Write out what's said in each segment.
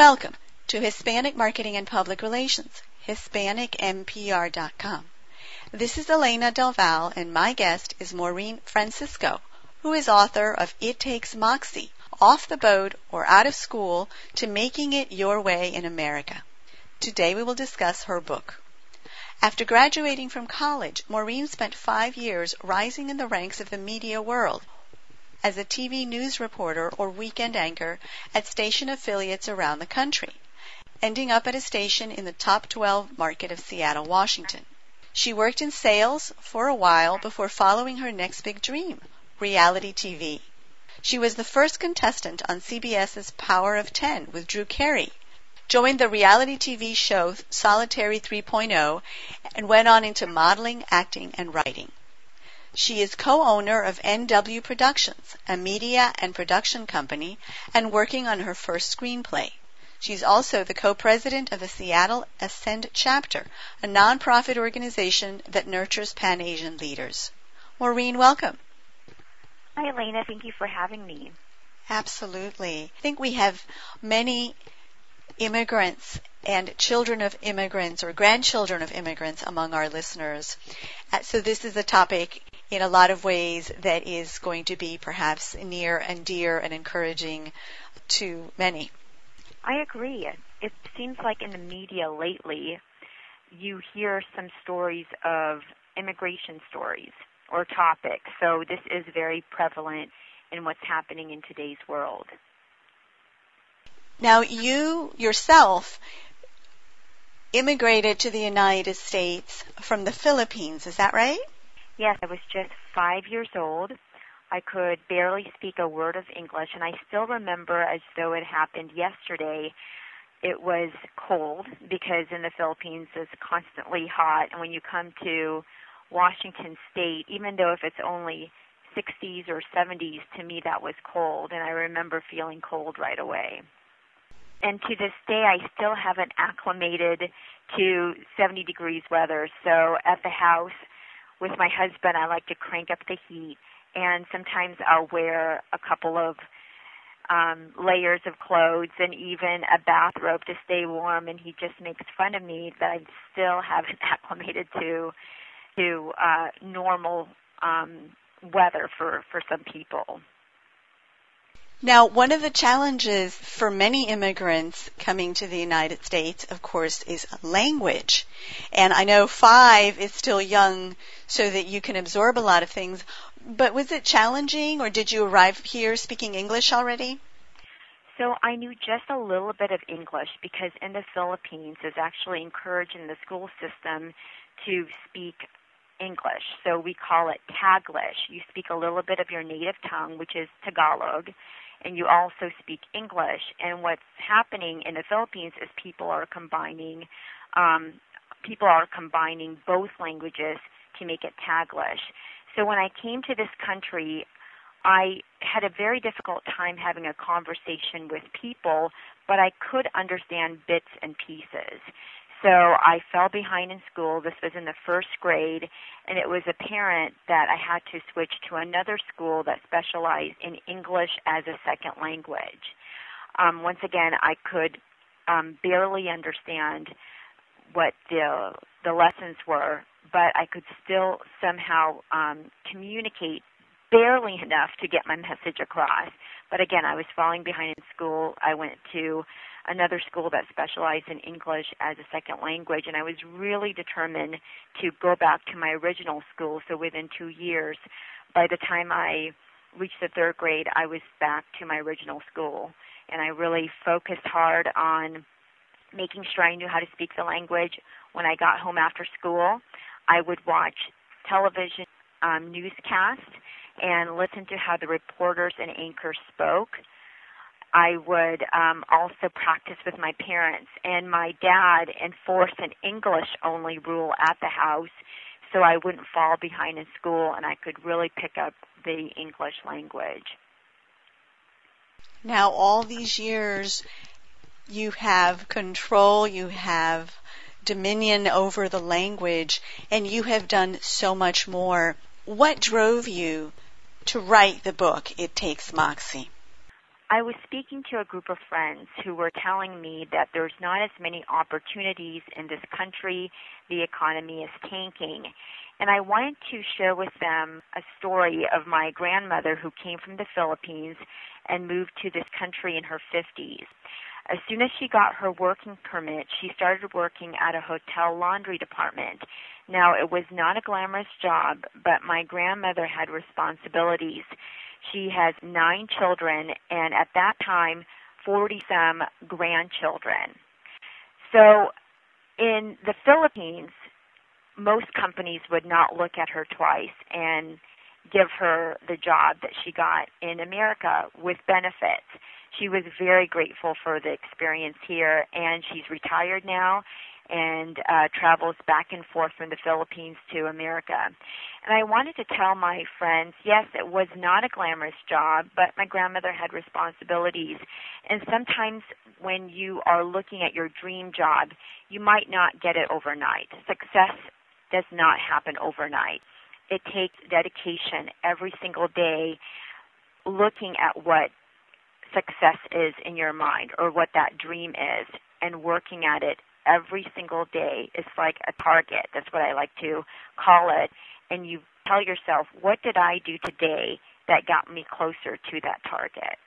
Welcome to Hispanic Marketing and Public Relations, HispanicMPR.com. This is Elena Del Val, and my guest is Maureen Francisco, who is author of It Takes Moxie Off the Boat or Out of School to Making It Your Way in America. Today we will discuss her book. After graduating from college, Maureen spent five years rising in the ranks of the media world as a TV news reporter or weekend anchor at station affiliates around the country, ending up at a station in the top 12 market of Seattle, Washington. She worked in sales for a while before following her next big dream, reality TV. She was the first contestant on CBS's Power of 10 with Drew Carey joined the reality TV show Solitary 3.0, and went on into modeling, acting, and writing. She is co-owner of NW Productions, a media and production company, and working on her first screenplay. She's also the co-president of the Seattle Ascend Chapter, a nonprofit organization that nurtures Pan-Asian leaders. Maureen, welcome. Hi, Elena. Thank you for having me. Absolutely. I think we have many immigrants and children of immigrants or grandchildren of immigrants among our listeners. Uh, so this is a topic in a lot of ways that is going to be perhaps near and dear and encouraging to many. I agree. It seems like in the media lately, you hear some stories of immigration stories or topics. So this is very prevalent in what's happening in today's world. Now, you yourself immigrated to the United States from the Philippines, is that right? Yes, I was just five years old. I could barely speak a word of English, and I still remember as though it happened yesterday. It was cold because in the Philippines it's constantly hot, and when you come to Washington State, even though if it's only 60s or 70s, to me that was cold, and I remember feeling cold right away and to this day I still haven't acclimated to 70 degrees weather. So at the house with my husband, I like to crank up the heat, and sometimes I'll wear a couple of um, layers of clothes and even a bathrobe to stay warm. And he just makes fun of me that I still haven't acclimated to to uh, normal um, weather for for some people. Now, one of the challenges for many immigrants coming to the United States, of course, is language. And I know five is still young so that you can absorb a lot of things. But was it challenging or did you arrive here speaking English already? So I knew just a little bit of English because in the Philippines it's actually encouraged in the school system to speak English. So we call it Taglish. You speak a little bit of your native tongue, which is Tagalog, and you also speak English. And what's happening in the Philippines is people are combining um, people are combining both languages to make it Taglish. So when I came to this country, I had a very difficult time having a conversation with people, but I could understand bits and pieces. So I fell behind in school. This was in the first grade, and it was apparent that I had to switch to another school that specialized in English as a second language. Um, once again, I could um, barely understand what the the lessons were, but I could still somehow um, communicate barely enough to get my message across. But again, I was falling behind in school. I went to another school that specialized in English as a second language, and I was really determined to go back to my original school. So within two years, by the time I reached the third grade, I was back to my original school, and I really focused hard on making sure I knew how to speak the language. When I got home after school, I would watch television um, newscasts and listen to how the reporters and anchors spoke. I would um, also practice with my parents, and my dad enforced an English only rule at the house so I wouldn't fall behind in school and I could really pick up the English language. Now, all these years, you have control, you have dominion over the language, and you have done so much more. What drove you to write the book, It Takes Moxie? I was speaking to a group of friends who were telling me that there's not as many opportunities in this country. The economy is tanking. And I wanted to share with them a story of my grandmother who came from the Philippines and moved to this country in her 50s. As soon as she got her working permit, she started working at a hotel laundry department. Now, it was not a glamorous job, but my grandmother had responsibilities. She has nine children, and at that time, 40 some grandchildren. So, in the Philippines, most companies would not look at her twice and give her the job that she got in America with benefits. She was very grateful for the experience here, and she's retired now and uh, travels back and forth from the Philippines to America. And I wanted to tell my friends, yes, it was not a glamorous job, but my grandmother had responsibilities. And sometimes when you are looking at your dream job, you might not get it overnight. Success does not happen overnight. It takes dedication every single day looking at what success is in your mind or what that dream is and working at it every single day is like a target. That's what I like to call it. And you tell yourself, what did I do today that got me closer to that target?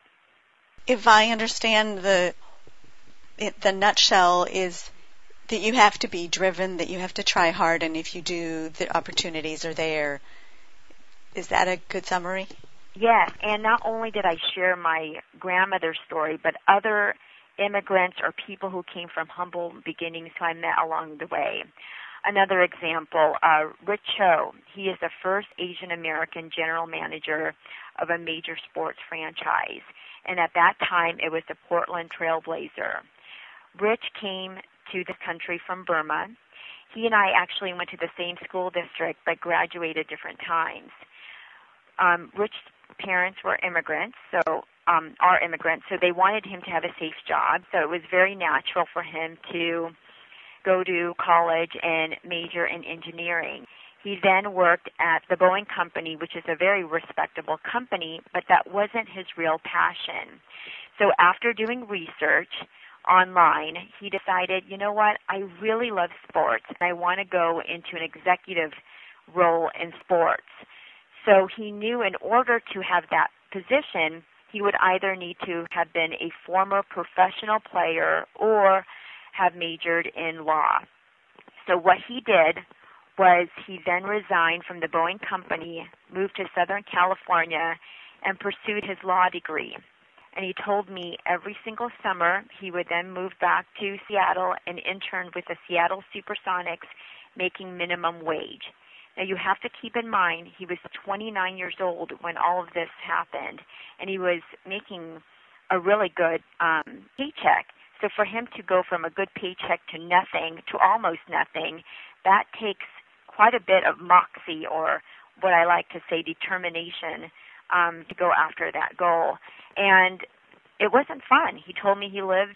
If I understand the the nutshell is that you have to be driven, that you have to try hard, and if you do, the opportunities are there. Is that a good summary? Yes, and not only did I share my grandmother's story, but other immigrants or people who came from humble beginnings who I met along the way. Another example, uh, Rich Cho. He is the first Asian American general manager of a major sports franchise. And at that time, it was the Portland Trailblazer. Rich came to the country from Burma. He and I actually went to the same school district but graduated different times. Um, Rich's parents were immigrants, so um, are immigrants, so they wanted him to have a safe job. So it was very natural for him to go to college and major in engineering. He then worked at the Boeing Company, which is a very respectable company, but that wasn't his real passion. So after doing research, online, he decided, you know what, I really love sports and I want to go into an executive role in sports. So he knew in order to have that position, he would either need to have been a former professional player or have majored in law. So what he did was he then resigned from the Boeing company, moved to Southern California, and pursued his law degree and he told me every single summer he would then move back to Seattle and intern with the Seattle Supersonics making minimum wage. Now you have to keep in mind he was 29 years old when all of this happened and he was making a really good um paycheck. So for him to go from a good paycheck to nothing to almost nothing, that takes quite a bit of moxie or what I like to say determination um, to go after that goal. And it wasn't fun. He told me he lived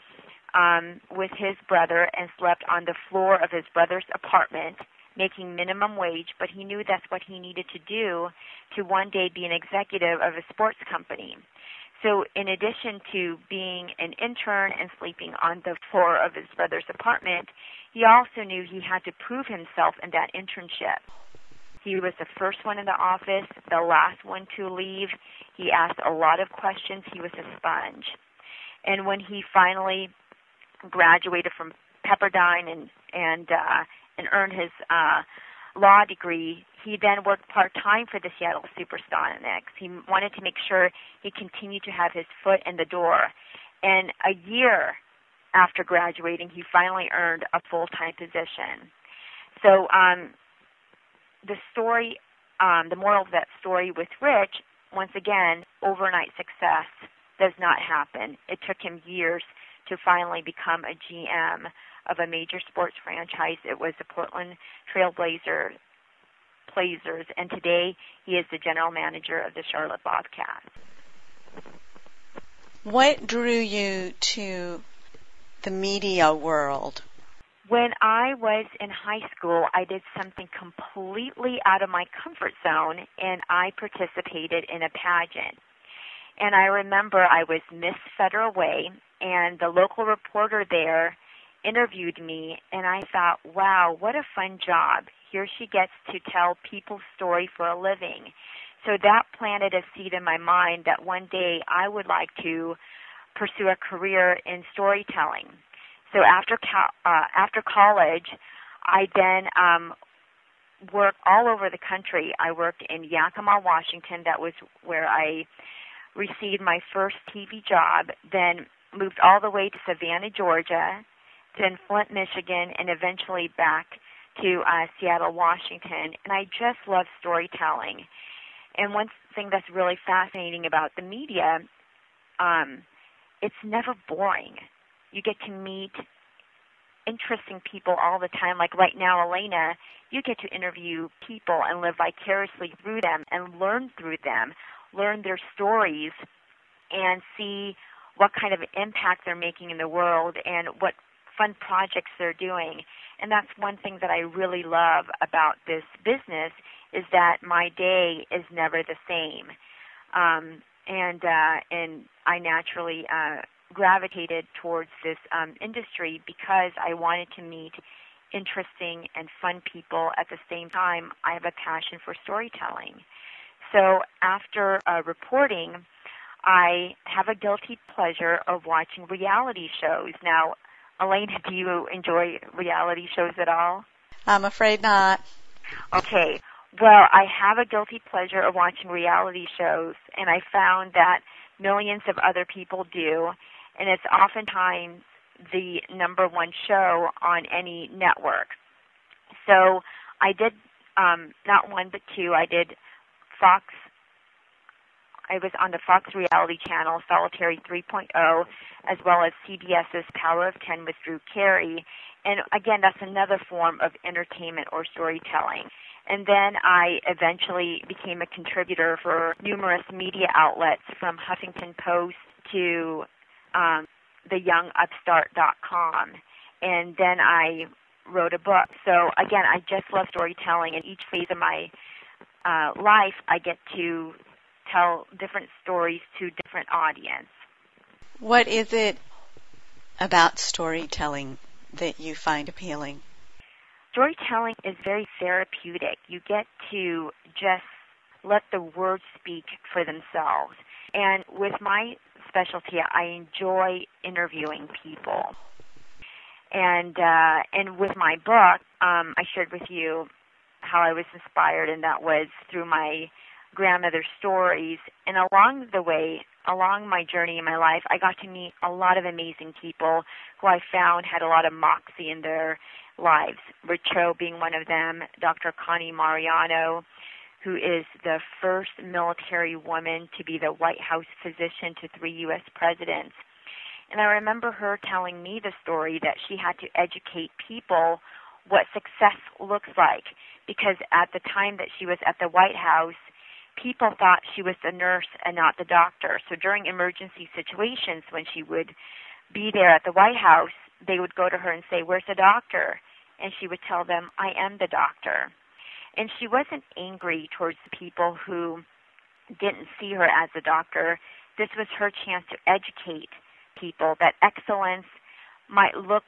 um, with his brother and slept on the floor of his brother's apartment, making minimum wage, but he knew that's what he needed to do to one day be an executive of a sports company. So, in addition to being an intern and sleeping on the floor of his brother's apartment, he also knew he had to prove himself in that internship. He was the first one in the office, the last one to leave. He asked a lot of questions. He was a sponge. And when he finally graduated from Pepperdine and and uh, and earned his uh, law degree, he then worked part time for the Seattle Supersonics. He wanted to make sure he continued to have his foot in the door. And a year after graduating, he finally earned a full time position. So um, the story, um, the moral of that story with Rich, once again, overnight success does not happen. It took him years to finally become a GM of a major sports franchise. It was the Portland Trailblazer Blazers, and today he is the general manager of the Charlotte Bobcats. What drew you to the media world? When I was in high school, I did something completely out of my comfort zone and I participated in a pageant. And I remember I was Miss Federal Way, and the local reporter there interviewed me, and I thought, wow, what a fun job. Here she gets to tell people's story for a living. So that planted a seed in my mind that one day I would like to pursue a career in storytelling. So after co- uh, after college, I then um, worked all over the country. I worked in Yakima, Washington. That was where I received my first TV job. Then moved all the way to Savannah, Georgia, then Flint, Michigan, and eventually back to uh, Seattle, Washington. And I just love storytelling. And one thing that's really fascinating about the media, um, it's never boring. You get to meet interesting people all the time. Like right now, Elena, you get to interview people and live vicariously through them and learn through them, learn their stories, and see what kind of impact they're making in the world and what fun projects they're doing. And that's one thing that I really love about this business is that my day is never the same. Um, and uh, and I naturally uh, gravitated towards this um, industry because I wanted to meet interesting and fun people. At the same time, I have a passion for storytelling. So after uh, reporting, I have a guilty pleasure of watching reality shows. Now, Elena, do you enjoy reality shows at all? I'm afraid not. Okay. Well, I have a guilty pleasure of watching reality shows, and I found that millions of other people do, and it's oftentimes the number one show on any network. So I did um, not one but two. I did Fox. I was on the Fox reality channel Solitary 3.0, as well as CBS's Power of Ten with Drew Carey. And again, that's another form of entertainment or storytelling. And then I eventually became a contributor for numerous media outlets from Huffington Post to um, theyoungupstart.com. And then I wrote a book. So again, I just love storytelling. In each phase of my uh, life, I get to tell different stories to different audience. What is it about storytelling that you find appealing? Storytelling is very therapeutic. You get to just let the words speak for themselves. And with my specialty, I enjoy interviewing people. And uh, and with my book, um, I shared with you how I was inspired, and that was through my grandmother's stories. And along the way, along my journey in my life, I got to meet a lot of amazing people who I found had a lot of moxie in their lives. Rich being one of them, Dr. Connie Mariano, who is the first military woman to be the White House physician to three U.S. presidents. And I remember her telling me the story that she had to educate people what success looks like because at the time that she was at the White House, people thought she was the nurse and not the doctor. So during emergency situations, when she would be there at the White House, they would go to her and say, Where's the doctor? And she would tell them, I am the doctor. And she wasn't angry towards the people who didn't see her as a doctor. This was her chance to educate people that excellence might look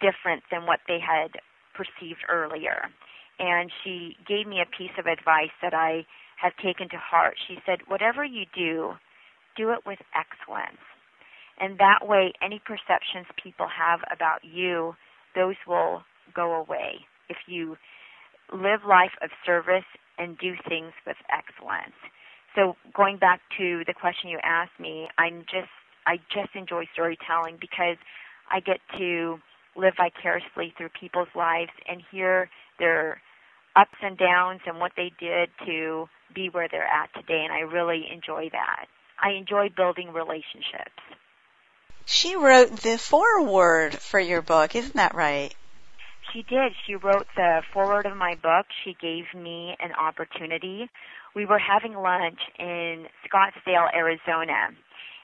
different than what they had perceived earlier. And she gave me a piece of advice that I have taken to heart. She said, Whatever you do, do it with excellence. And that way, any perceptions people have about you, those will go away if you live life of service and do things with excellence. So going back to the question you asked me, I'm just I just enjoy storytelling because I get to live vicariously through people's lives and hear their ups and downs and what they did to be where they're at today and I really enjoy that. I enjoy building relationships. She wrote the foreword for your book, isn't that right? She did. She wrote the foreword of my book. She gave me an opportunity. We were having lunch in Scottsdale, Arizona,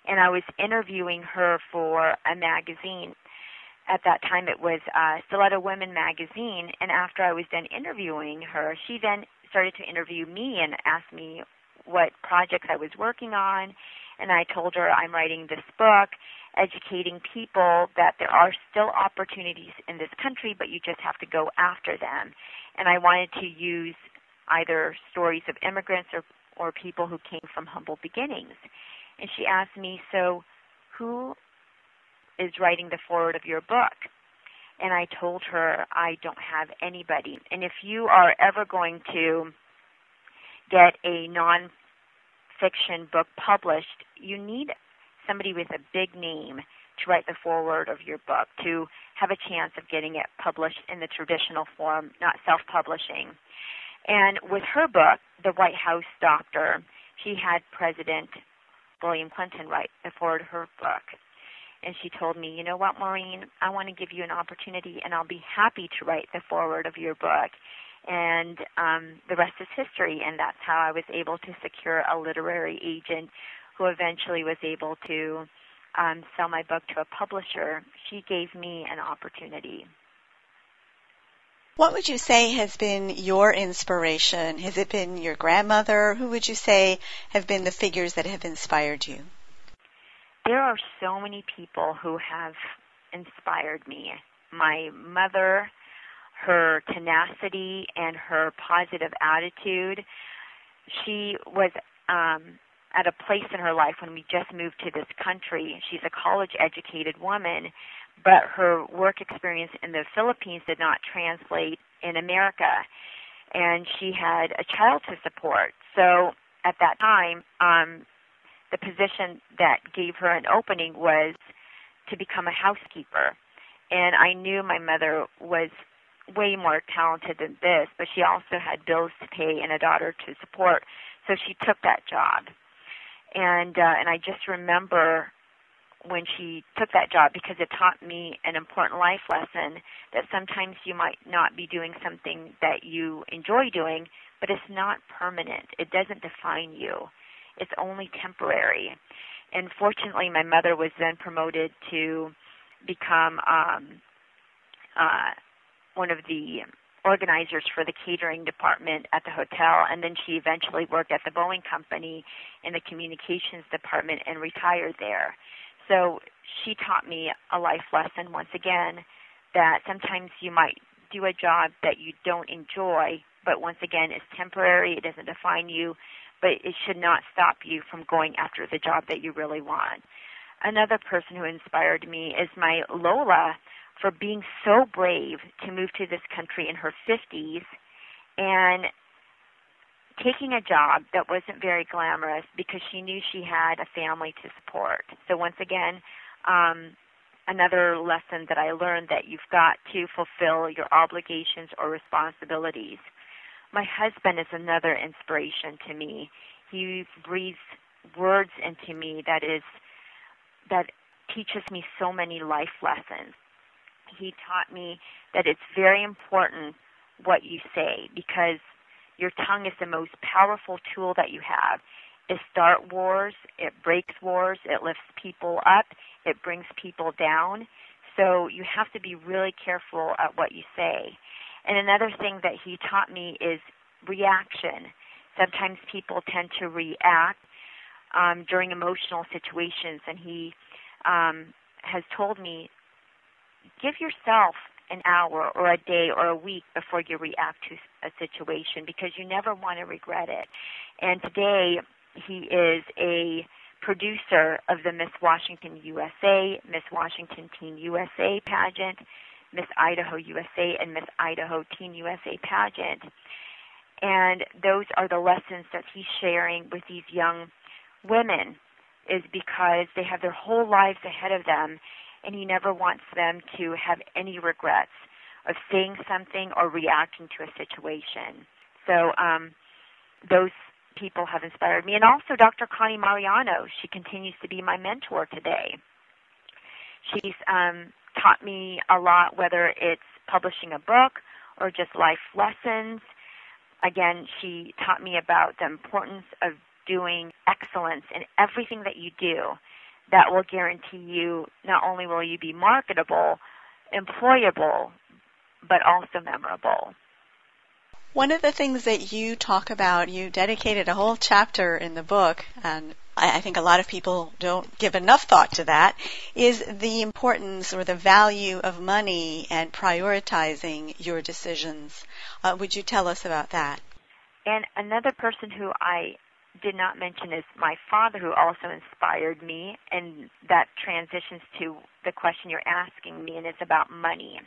and I was interviewing her for a magazine. At that time, it was uh, Stiletto Women magazine, and after I was done interviewing her, she then started to interview me and asked me what projects I was working on. And I told her I'm writing this book educating people that there are still opportunities in this country, but you just have to go after them. And I wanted to use either stories of immigrants or, or people who came from humble beginnings. And she asked me, So who is writing the foreword of your book? And I told her, I don't have anybody. And if you are ever going to get a non-fiction book published, you need somebody with a big name to write the foreword of your book to have a chance of getting it published in the traditional form, not self-publishing. And with her book, The White House Doctor, she had President William Clinton write the foreword of her book. And she told me, you know what, Maureen, I want to give you an opportunity and I'll be happy to write the foreword of your book. And um, the rest is history. And that's how I was able to secure a literary agent who eventually was able to um, sell my book to a publisher. She gave me an opportunity. What would you say has been your inspiration? Has it been your grandmother? Who would you say have been the figures that have inspired you? There are so many people who have inspired me. My mother, her tenacity and her positive attitude. She was um, at a place in her life when we just moved to this country. She's a college educated woman, but her work experience in the Philippines did not translate in America. And she had a child to support. So at that time, um, the position that gave her an opening was to become a housekeeper. And I knew my mother was way more talented than this, but she also had bills to pay and a daughter to support. So she took that job and uh, and I just remember when she took that job because it taught me an important life lesson that sometimes you might not be doing something that you enjoy doing, but it's not permanent. It doesn't define you. It's only temporary. And fortunately, my mother was then promoted to become um, uh, one of the organizers for the catering department at the hotel, and then she eventually worked at the Boeing company in the communications department and retired there. So she taught me a life lesson once again that sometimes you might do a job that you don't enjoy, but once again, it's temporary, it doesn't define you, but it should not stop you from going after the job that you really want. Another person who inspired me is my Lola, for being so brave to move to this country in her 50s and taking a job that wasn't very glamorous because she knew she had a family to support. So once again, um, another lesson that I learned that you've got to fulfill your obligations or responsibilities. My husband is another inspiration to me. He breathes words into me that is that teaches me so many life lessons he taught me that it's very important what you say because your tongue is the most powerful tool that you have. It starts wars, it breaks wars, it lifts people up, it brings people down. So you have to be really careful at what you say. And another thing that he taught me is reaction. Sometimes people tend to react um, during emotional situations, and he um, has told me give yourself an hour or a day or a week before you react to a situation because you never want to regret it. And today he is a producer of the Miss Washington USA, Miss Washington Teen USA pageant, Miss Idaho USA, and Miss Idaho Teen USA pageant. And those are the lessons that he's sharing with these young women is because they have their whole lives ahead of them and he never wants them to have any regrets of saying something or reacting to a situation. So um, those people have inspired me. And also Dr. Connie Mariano, she continues to be my mentor today. She's um, taught me a lot, whether it's publishing a book or just life lessons. Again, she taught me about the importance of doing excellence in everything that you do that will guarantee you not only will you be marketable, employable, but also memorable. One of the things that you talk about, you dedicated a whole chapter in the book, and I think a lot of people don't give enough thought to that, is the importance or the value of money and prioritizing your decisions. Uh, would you tell us about that? And another person who I did not mention is my father, who also inspired me, and that transitions to the question you're asking me, and it's about money.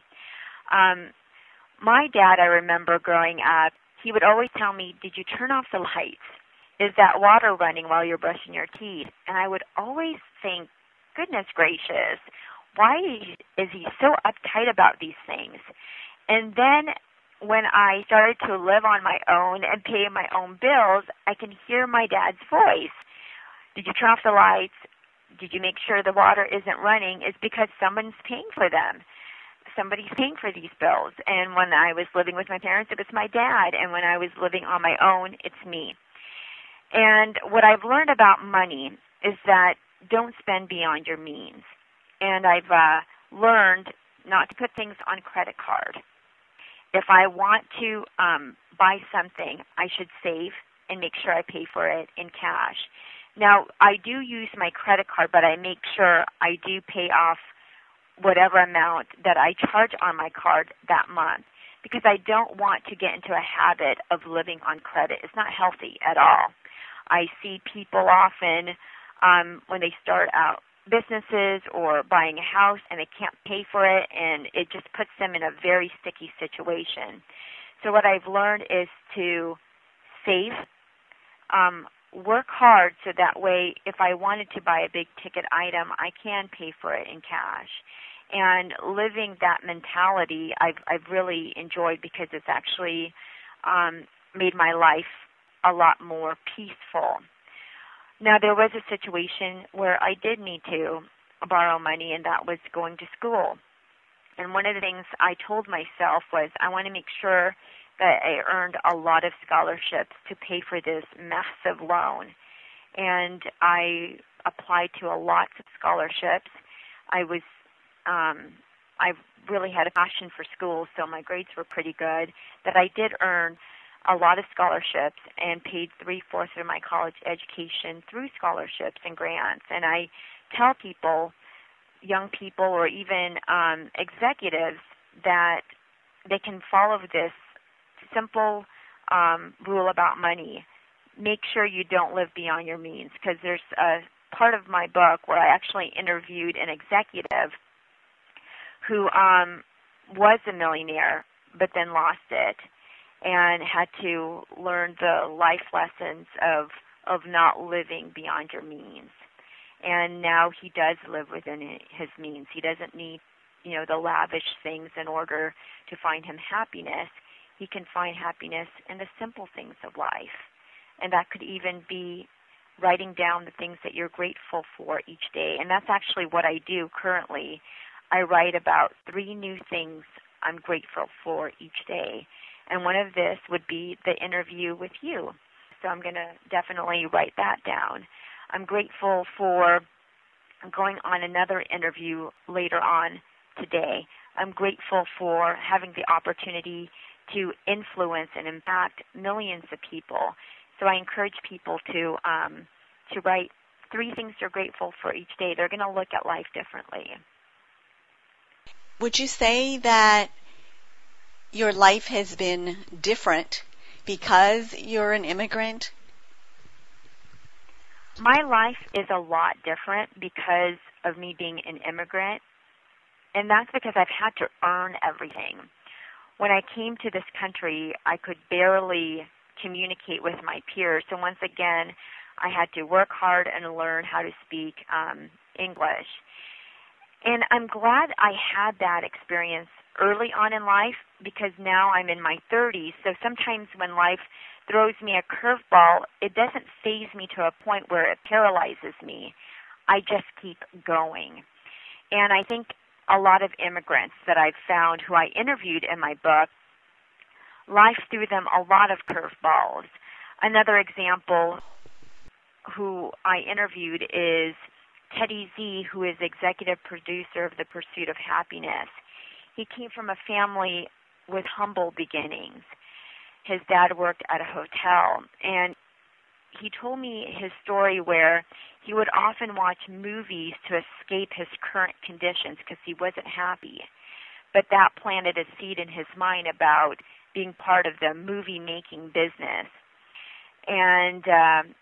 Um, my dad, I remember growing up, he would always tell me, Did you turn off the lights? Is that water running while you're brushing your teeth? And I would always think, Goodness gracious, why is he so uptight about these things? And then when I started to live on my own and pay my own bills, I can hear my dad's voice. Did you turn off the lights? Did you make sure the water isn't running? It's because someone's paying for them somebody's paying for these bills. And when I was living with my parents, it was my dad. And when I was living on my own, it's me. And what I've learned about money is that don't spend beyond your means. And I've uh, learned not to put things on credit card. If I want to um, buy something, I should save and make sure I pay for it in cash. Now, I do use my credit card, but I make sure I do pay off whatever amount that I charge on my card that month because I don't want to get into a habit of living on credit. It's not healthy at all. I see people often um, when they start out businesses or buying a house and they can't pay for it and it just puts them in a very sticky situation. So what I've learned is to save, um, work hard so that way if I wanted to buy a big ticket item, I can pay for it in cash and living that mentality I've I've really enjoyed because it's actually um, made my life a lot more peaceful. Now there was a situation where I did need to borrow money, and that was going to school. And one of the things I told myself was I want to make sure I earned a lot of scholarships to pay for this massive loan. And I applied to a lot of scholarships. I was um, I really had a passion for school, so my grades were pretty good. That I did earn a lot of scholarships and paid three fourths of my college education through scholarships and grants. And I tell people, young people or even um, executives, that they can follow this simple um, rule about money. Make sure you don't live beyond your means because there's a part of my book where I actually interviewed an executive who um, was a millionaire but then lost it and had to learn the life lessons of of not living beyond your means. And now he does live within his means. He doesn't need, you know, the lavish things in order to find him happiness. He can find happiness in the simple things of life. And that could even be writing down the things that you're grateful for each day. And that's actually what I do currently. I write about three new things I'm grateful for each day. And one of this would be the interview with you. So I'm going to definitely write that down. I'm grateful for going on another interview later on today. I'm grateful for having the opportunity to influence and impact millions of people. So I encourage people to um, to write three things they're grateful for each day. They're going to look at life differently. Would you say that your life has been different because you're an immigrant? My life is a lot different because of me being an immigrant, and that's because I've had to earn everything. When I came to this country, I could barely communicate with my peers, so once again, I had to work hard and learn how to speak um, English. And I'm glad I had that experience early on in life because now I'm in my 30s. So sometimes when life throws me a curveball, it doesn't phase me to a point where it paralyzes me. I just keep going. And I think a lot of immigrants that I've found who I interviewed in my book, life threw them a lot of curveballs. Another example who I interviewed is Teddy Zee, who is executive producer of The Pursuit of Happyness. He came from a family with humble beginnings. his dad worked at a hotel, and he told me his story where he would often watch movies to escape his current conditions because he wasn't happy. But that planted a seed in his mind about being part of the movie making business. And um,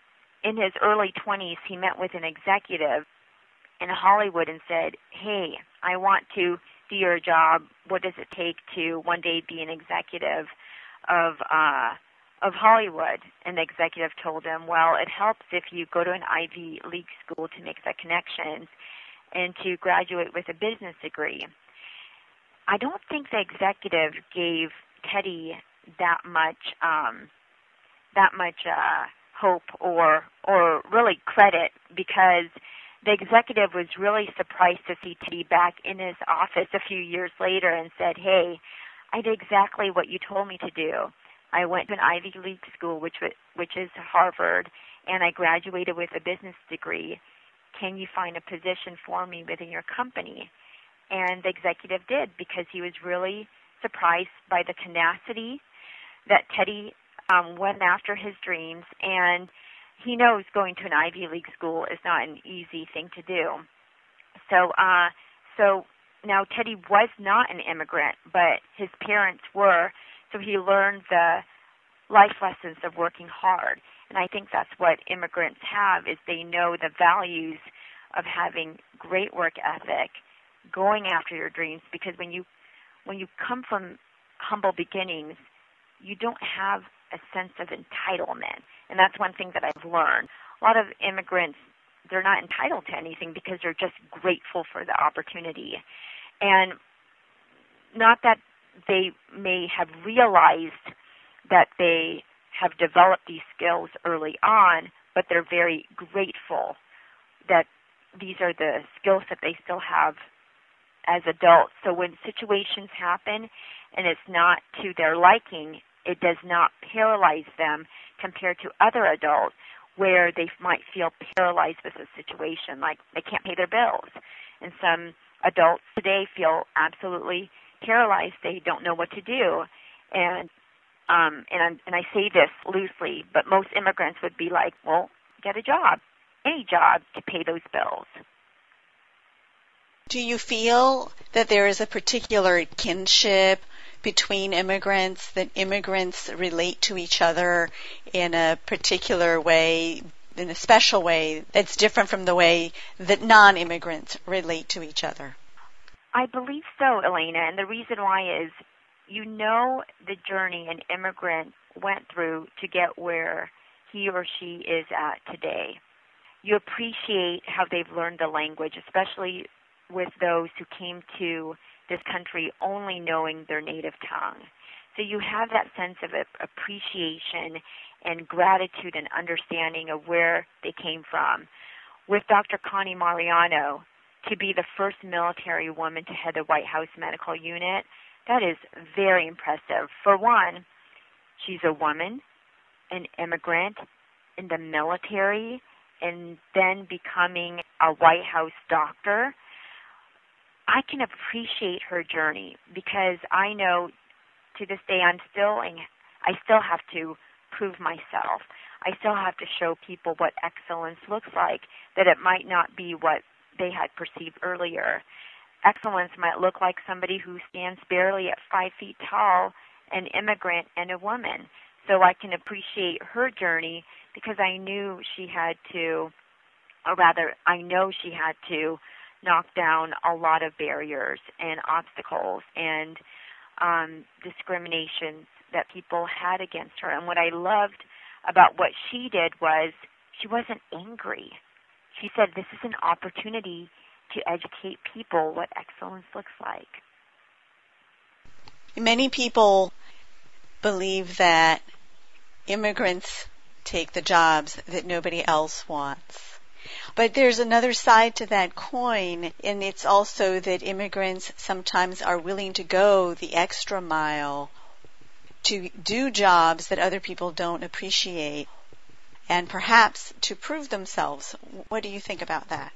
in his early 20s, he met with an executive in Hollywood and said, Hey, I want to do your job. What does it take to one day be an executive of uh, of Hollywood? And the executive told him, Well, it helps if you go to an Ivy League school to make the connections and to graduate with a business degree. I don't think the executive gave Teddy that much um, that much uh, hope or or really credit because the executive was really surprised to see Teddy back in his office a few years later and said, "Hey, I did exactly what you told me to do. I went to an Ivy League school, which which is Harvard, and I graduated with a business degree. Can you find a position for me within your company?" And the executive did because he was really surprised by the tenacity that Teddy um, went after his dreams, and he knows going to an Ivy League school is not an easy thing to do. So, uh, so now Teddy was not an immigrant, but his parents were, so he learned the life lessons of working hard. And I think that's what immigrants have is they know the values of having great work ethic, going after your dreams because when you when you come from humble beginnings, you don't have a sense of entitlement. And that's one thing that I've learned. A lot of immigrants, they're not entitled to anything because they're just grateful for the opportunity. And not that they may have realized that they have developed these skills early on, but they're very grateful that these are the skills that they still have as adults. So when situations happen and it's not to their liking, it does not paralyze them compared to other adults where they might feel paralyzed with a situation, like they can't pay their bills. And some adults today feel absolutely paralyzed; they don't know what to do. And um, and I'm, and I say this loosely, but most immigrants would be like, "Well, get a job, any job to pay those bills." Do you feel that there is a particular kinship between immigrants, that immigrants relate to each other in a particular way, in a special way that's different from the way that non-immigrants relate to each other? I believe so, Elena, and the reason why is you know the journey an immigrant went through to get where he or she is at today. You appreciate how they've learned the language, especially with those who came to this country only knowing their native tongue. So you have that sense of appreciation and gratitude and understanding of where they came from. With Dr. Connie Mariano, to be the first military woman to head the White House Medical Unit, that is very impressive. For one, she's a woman, an immigrant in the military, and then becoming a White House doctor. I can appreciate her journey because I know to this day I'm still I still have to prove myself. I still have to show people what excellence looks like, that it might not be what they had perceived earlier. Excellence might look like somebody who stands barely at five feet tall, an immigrant, and a woman. So I can appreciate her journey because I knew she had to, or rather, I know she had to knock down a lot of barriers and obstacles and um, discriminations that people had against her. And what I loved about what she did was she wasn't angry. She said, This is an opportunity to educate people what excellence looks like. Many people believe that immigrants take the jobs that nobody else wants. But there's another side to that coin, and it's also that immigrants sometimes are willing to go the extra mile to do jobs that other people don't appreciate and perhaps to prove themselves. What do you think about that?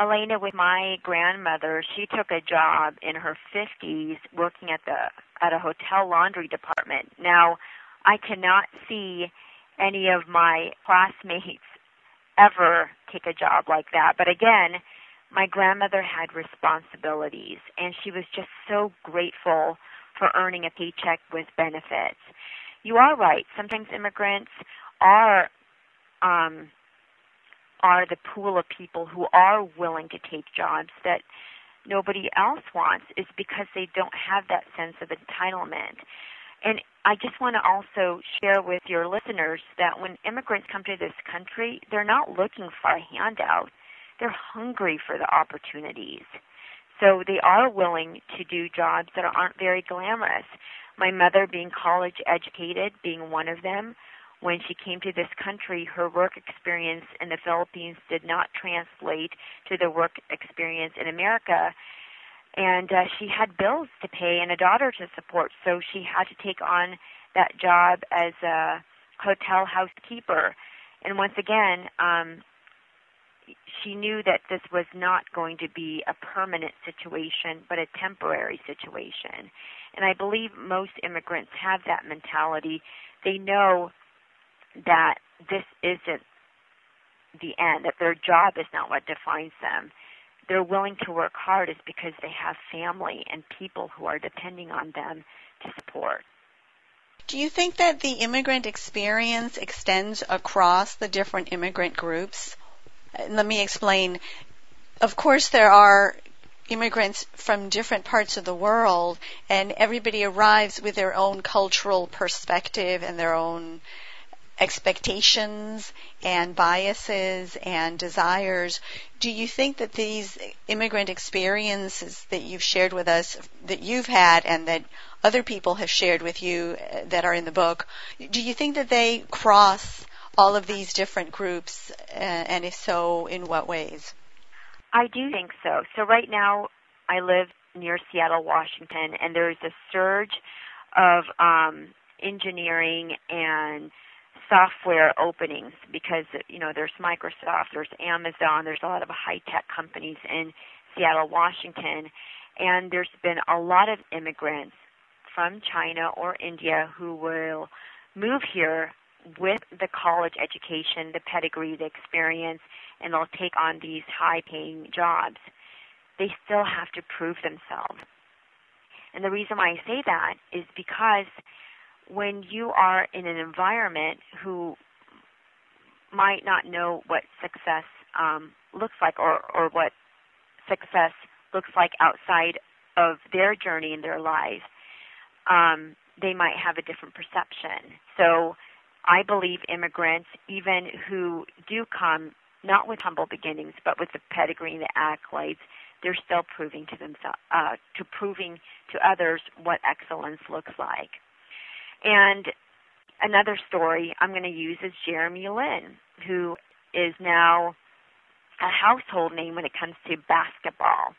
Elena, with my grandmother, she took a job in her 50s working at the at a hotel laundry department. Now, I cannot see any of my classmates ever take a job like that. But again, my grandmother had responsibilities and she was just so grateful for earning a paycheck with benefits. You are right. Sometimes immigrants are um, are the pool of people who are willing to take jobs that nobody else wants is because they don't have that sense of entitlement. And I just want to also share with your listeners that when immigrants come to this country, they're not looking for a handout. They're hungry for the opportunities. So they are willing to do jobs that aren't very glamorous. My mother, being college educated, being one of them, when she came to this country, her work experience in the Philippines did not translate to the work experience in America. And uh, she had bills to pay and a daughter to support, so she had to take on that job as a hotel housekeeper. And once again, um, she knew that this was not going to be a permanent situation, but a temporary situation. And I believe most immigrants have that mentality. They know that this isn't the end, that their job is not what defines them. They're willing to work hard is because they have family and people who are depending on them to support. Do you think that the immigrant experience extends across the different immigrant groups? Uh, let me explain. Of course, there are immigrants from different parts of the world, and everybody arrives with their own cultural perspective and their own expectations and biases and desires. Do you think that these immigrant experiences that you've shared with us, that you've had and that other people have shared with you uh, that are in the book, do you think that they cross all of these different groups, uh, and if so, in what ways? I do think so. So right now, I live near Seattle, Washington, and there's a surge of um, engineering and software openings because you know there's Microsoft, there's Amazon, there's a lot of high tech companies in Seattle, Washington, and there's been a lot of immigrants from China or India who will move here with the college education, the pedigree, the experience, and they'll take on these high paying jobs. They still have to prove themselves. And the reason why I say that is because when you are in an environment who might not know what success um, looks like or, or what success looks like outside of their journey in their life, um, they might have a different perception. So I believe immigrants, even who do come not with humble beginnings, but with the pedigree and the accolades, they're still proving to themselves, uh, to proving to others what excellence looks like. And another story I'm going to use is Jeremy Lin, who is now a household name when it comes to basketball.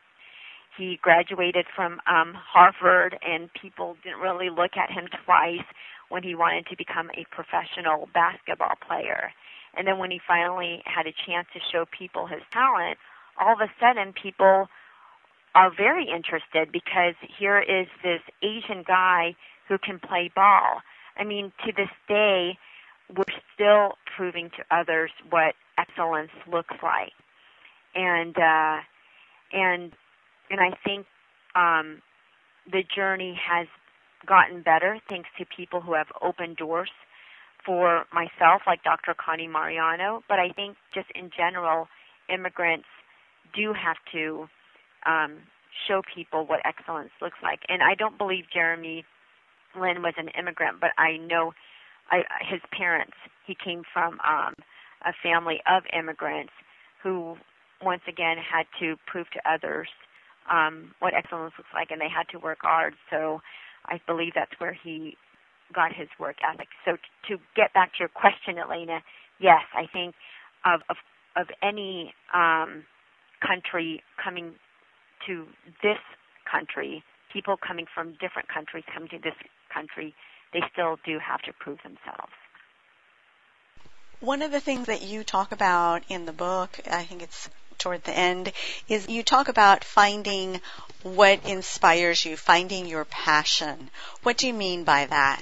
He graduated from um, Harvard, and people didn't really look at him twice when he wanted to become a professional basketball player. And then when he finally had a chance to show people his talent, all of a sudden people are very interested because here is this Asian guy who can play ball. I mean, to this day, we're still proving to others what excellence looks like, and uh, and and I think um, the journey has gotten better thanks to people who have opened doors for myself, like Dr. Connie Mariano. But I think just in general, immigrants do have to um, show people what excellence looks like. And I don't believe Jeremy Lin was an immigrant, but I know I, his parents. He came from um, a family of immigrants who, once again, had to prove to others um, what excellence looks like, and they had to work hard. So, I believe that's where he got his work ethic. So, t- to get back to your question, Elena, yes, I think of of, of any um, country coming to this country, people coming from different countries coming to this country, they still do have to prove themselves. One of the things that you talk about in the book, I think it's toward the end, is you talk about finding what inspires you, finding your passion. What do you mean by that?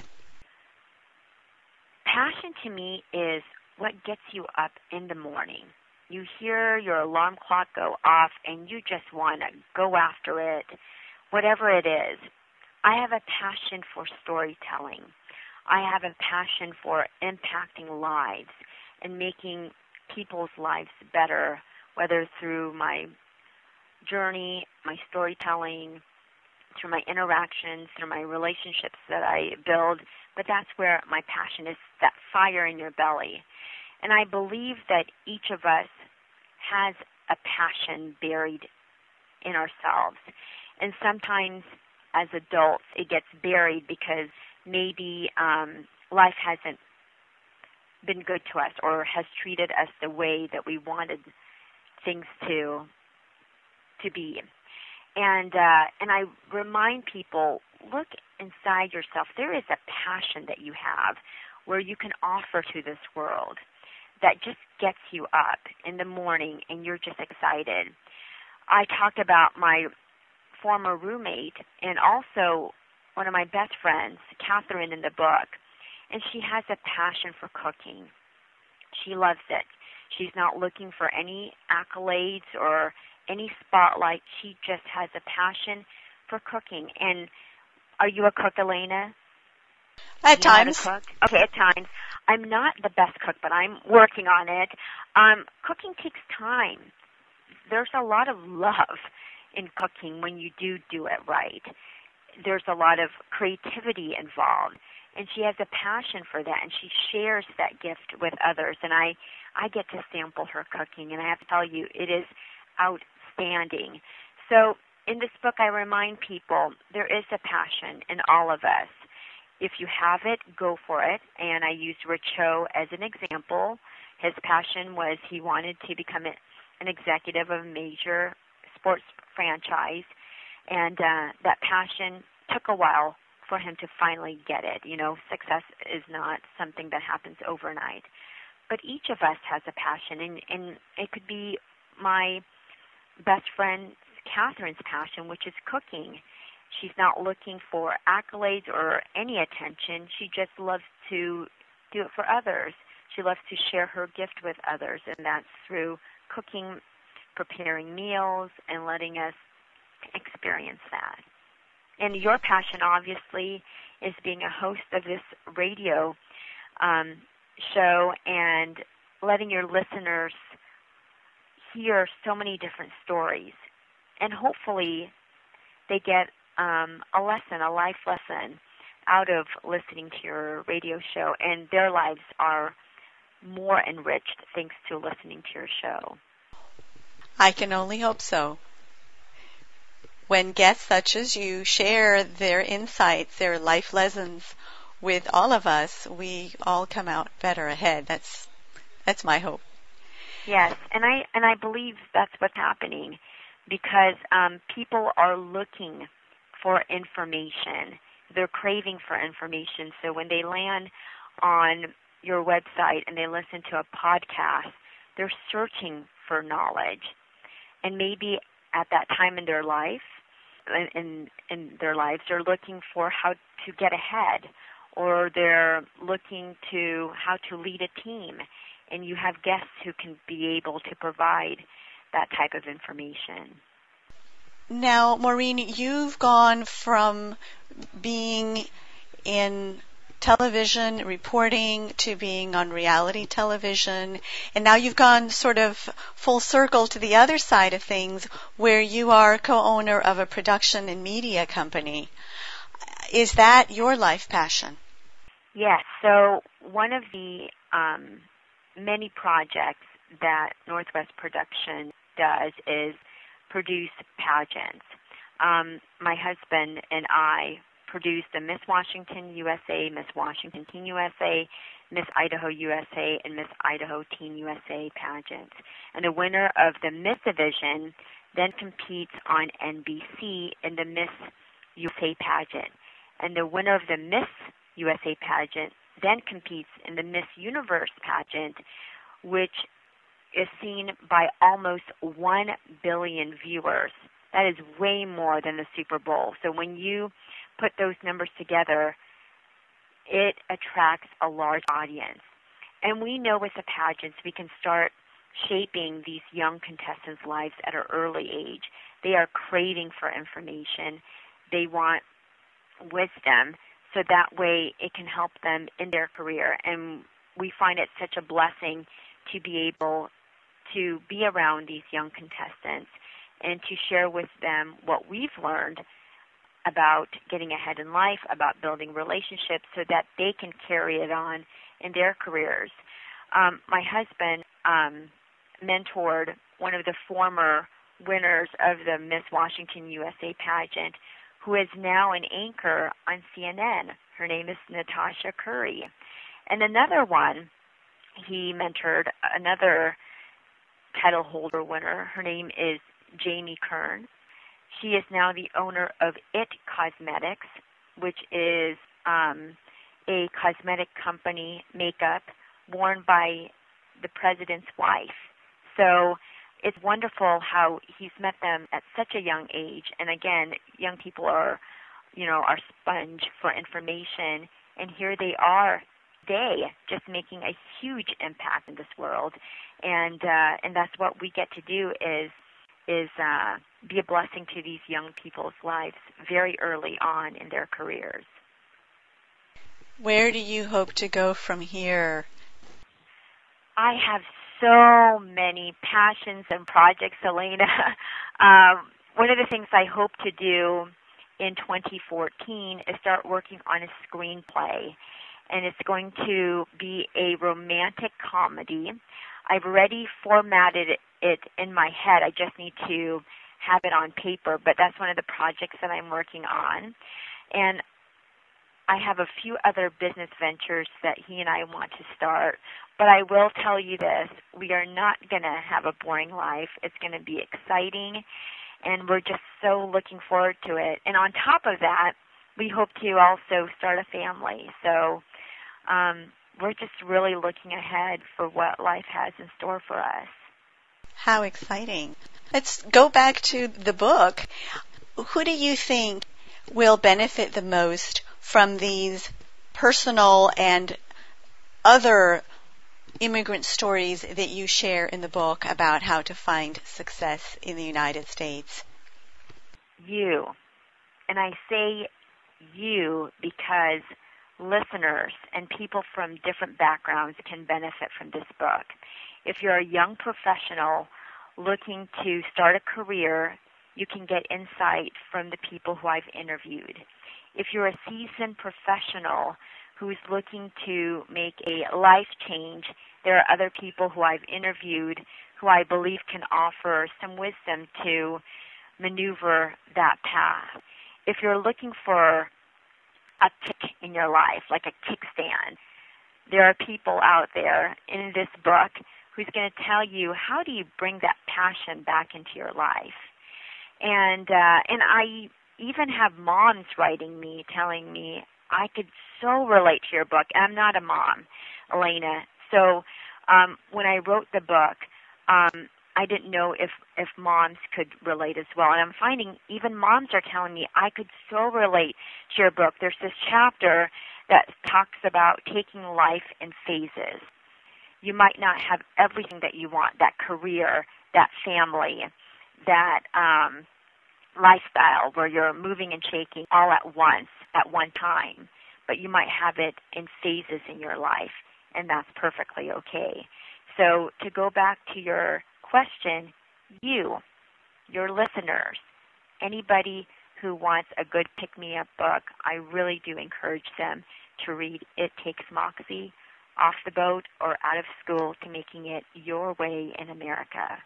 passion to me is what gets you up in the morning. You hear your alarm clock go off and you just want to go after it, whatever it is. I have a passion for storytelling. I have a passion for impacting lives and making people's lives better, whether through my journey, my storytelling, through my interactions, through my relationships that I build. But that's where my passion is that fire in your belly. And I believe that each of us has a passion buried in ourselves. And sometimes as adults, it gets buried because maybe um, life hasn't been good to us or has treated us the way that we wanted things to to be. And uh, and I remind people, look inside yourself. There is a passion that you have where you can offer to this world that just gets you up in the morning and you're just excited. I talked about my former roommate and also one of my best friends, Catherine, in the book, and she has a passion for cooking. She loves it. She's not looking for any accolades or any spotlight. She just has a passion for cooking. And are you a cook, Elena? At times. Cook? Okay, at times. I'm not the best cook, but I'm working on it. Um, cooking takes time. There's a lot of love in cooking when you do do it right. There's a lot of creativity involved and she has a passion for that and she shares that gift with others and I I get to sample her cooking and I have to tell you it is outstanding. So in this book I remind people there is a passion in all of us. If you have it, go for it. And I used Rich Cho as an example. His passion was he wanted to become an executive of a major sports franchise, and uh, that passion took a while for him to finally get it. You know, success is not something that happens overnight. But each of us has a passion, and, and it could be my best friend Catherine's passion, which is cooking. She's not looking for accolades or any attention. She just loves to do it for others. She loves to share her gift with others, and that's through cooking, preparing meals, and letting us experience that. And your passion, obviously, is being a host of this radio um, show and letting your listeners hear so many different stories. And hopefully, they get um, a lesson, a life lesson, out of listening to your radio show, and their lives are more enriched thanks to listening to your show. I can only hope so. When guests such as you share their insights, their life lessons with all of us, we all come out better ahead. That's that's my hope. Yes, and I and I believe that's what's happening because um, people are looking for information. They're craving for information. So when they land on your website and they listen to a podcast, they're searching for knowledge. And maybe at that time in their life, in in their lives, they're looking for how to get ahead, or they're looking to how to lead a team. And you have guests who can be able to provide that type of information. Now, Maureen, you've gone from being in television reporting to being on reality television, and now you've gone sort of full circle to the other side of things where you are co-owner of a production and media company. Is that your life passion? Yes. So one of the um, many projects that Northwest Production does is produce pageants. Um, my husband and I produced the Miss Washington USA, Miss Washington Teen USA, Miss Idaho USA, and Miss Idaho Teen USA pageants. And the winner of the Miss division then competes on NBC in the Miss USA pageant. And the winner of the Miss USA pageant then competes in the Miss Universe pageant, which is seen by almost 1 billion viewers. That is way more than the Super Bowl. So when you put those numbers together, it attracts a large audience. And we know with the pageants we can start shaping these young contestants' lives at an early age. They are craving for information. They want wisdom so that way it can help them in their career. And we find it such a blessing to be able to be around these young contestants and to share with them what we've learned about getting ahead in life, about building relationships so that they can carry it on in their careers. Um, my husband um, mentored one of the former winners of the Miss Washington USA pageant, who is now an anchor on CNN. Her name is Natasha Curry. And another one, he mentored another title holder winner. Her name is Jamie Kern. She is now the owner of It Cosmetics, which is um, a cosmetic company makeup worn by the president's wife. So it's wonderful how he's met them at such a young age. And again, young people are, you know, are sponge for information. And here they are today, just making a huge impact in this world. And uh, and that's what we get to do is is uh, be a blessing to these young people's lives very early on in their careers. Where do you hope to go from here? I have so many passions and projects, Elena. um, one of the things I hope to do in 2014 is start working on a screenplay. And it's going to be a romantic comedy. I've already formatted it in my head. I just need to have it on paper, but that's one of the projects that I'm working on. And I have a few other business ventures that he and I want to start. But I will tell you this we are not going to have a boring life. It's going to be exciting, and we're just so looking forward to it. And on top of that, we hope to also start a family. So um, we're just really looking ahead for what life has in store for us. How exciting. Let's go back to the book. Who do you think will benefit the most from these personal and other immigrant stories that you share in the book about how to find success in the United States? You. And I say you because listeners and people from different backgrounds can benefit from this book. If you're a young professional looking to start a career, you can get insight from the people who I've interviewed. If you're a seasoned professional who's looking to make a life change, there are other people who I've interviewed who I believe can offer some wisdom to maneuver that path. If you're looking for a kick in your life, like a kickstand, there are people out there in this book who's going to tell you how do you bring that passion back into your life. And uh, and I even have moms writing me telling me I could so relate to your book. I'm not a mom, Elena. So um, when I wrote the book, um, I didn't know if if moms could relate as well. And I'm finding even moms are telling me I could so relate to your book. There's this chapter that talks about taking life in phases. You might not have everything that you want, that career, that family, that um, lifestyle where you're moving and shaking all at once at one time, but you might have it in phases in your life, and that's perfectly okay. So, to go back to your question, you, your listeners, anybody who wants a good pick me up book, I really do encourage them to read It Takes Moxie Off the Boat or Out of School to Making It Your Way in America.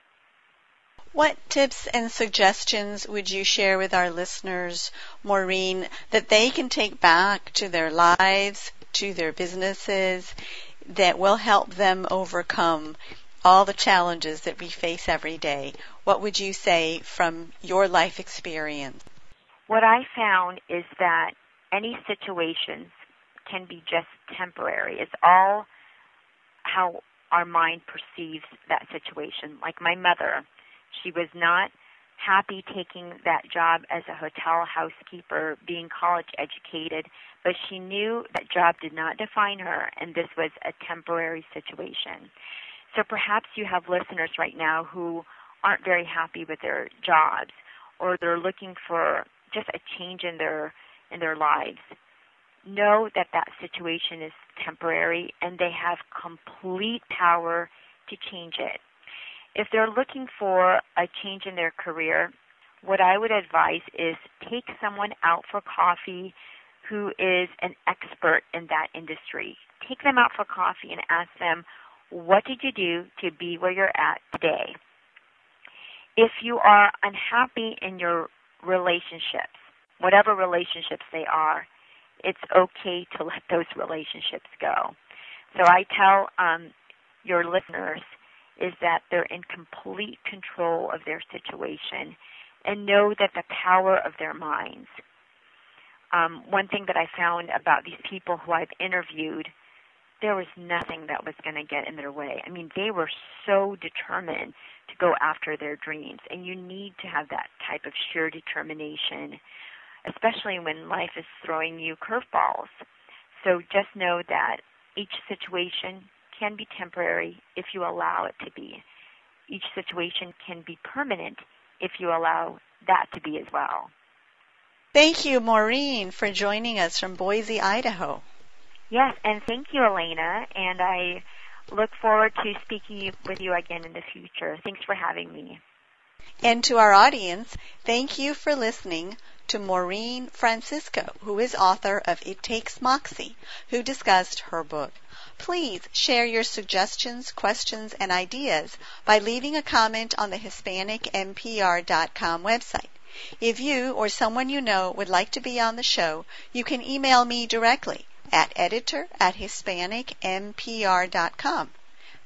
What tips and suggestions would you share with our listeners, Maureen, that they can take back to their lives, to their businesses, that will help them overcome all the challenges that we face every day? What would you say from your life experience? What I found is that any situations can be just temporary. It's all how our mind perceives that situation. Like my mother, she was not happy taking that job as a hotel housekeeper, being college educated, but she knew that job did not define her and this was a temporary situation. So perhaps you have listeners right now who aren't very happy with their jobs or they're looking for just a change in their in their lives. Know that that situation is temporary and they have complete power to change it. If they're looking for a change in their career, what I would advise is take someone out for coffee who is an expert in that industry. Take them out for coffee and ask them, what did you do to be where you're at today? If you are unhappy in your relationships, whatever relationships they are, it's okay to let those relationships go. So I tell um, your listeners is that they're in complete control of their situation and know that the power of their minds. Um, one thing that I found about these people who I've interviewed, there was nothing that was going to get in their way. I mean, they were so determined to go after their dreams, and you need to have that type of sheer determination, especially when life is throwing you curveballs. So just know that each situation can be temporary if you allow it to be. Each situation can be permanent if you allow that to be as well. Thank you, Maureen, for joining us from Boise, Idaho. Yes, and thank you, Elena, and I look forward to speaking with you again in the future. Thanks for having me. And to our audience, thank you for listening to Maureen Francisco, who is author of It Takes Moxie, who discussed her book. Please share your suggestions, questions, and ideas by leaving a comment on the HispanicMPR.com website. If you or someone you know would like to be on the show, you can email me directly at editor at HispanicMPR.com.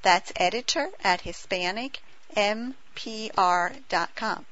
That's editor at HispanicMPR.com.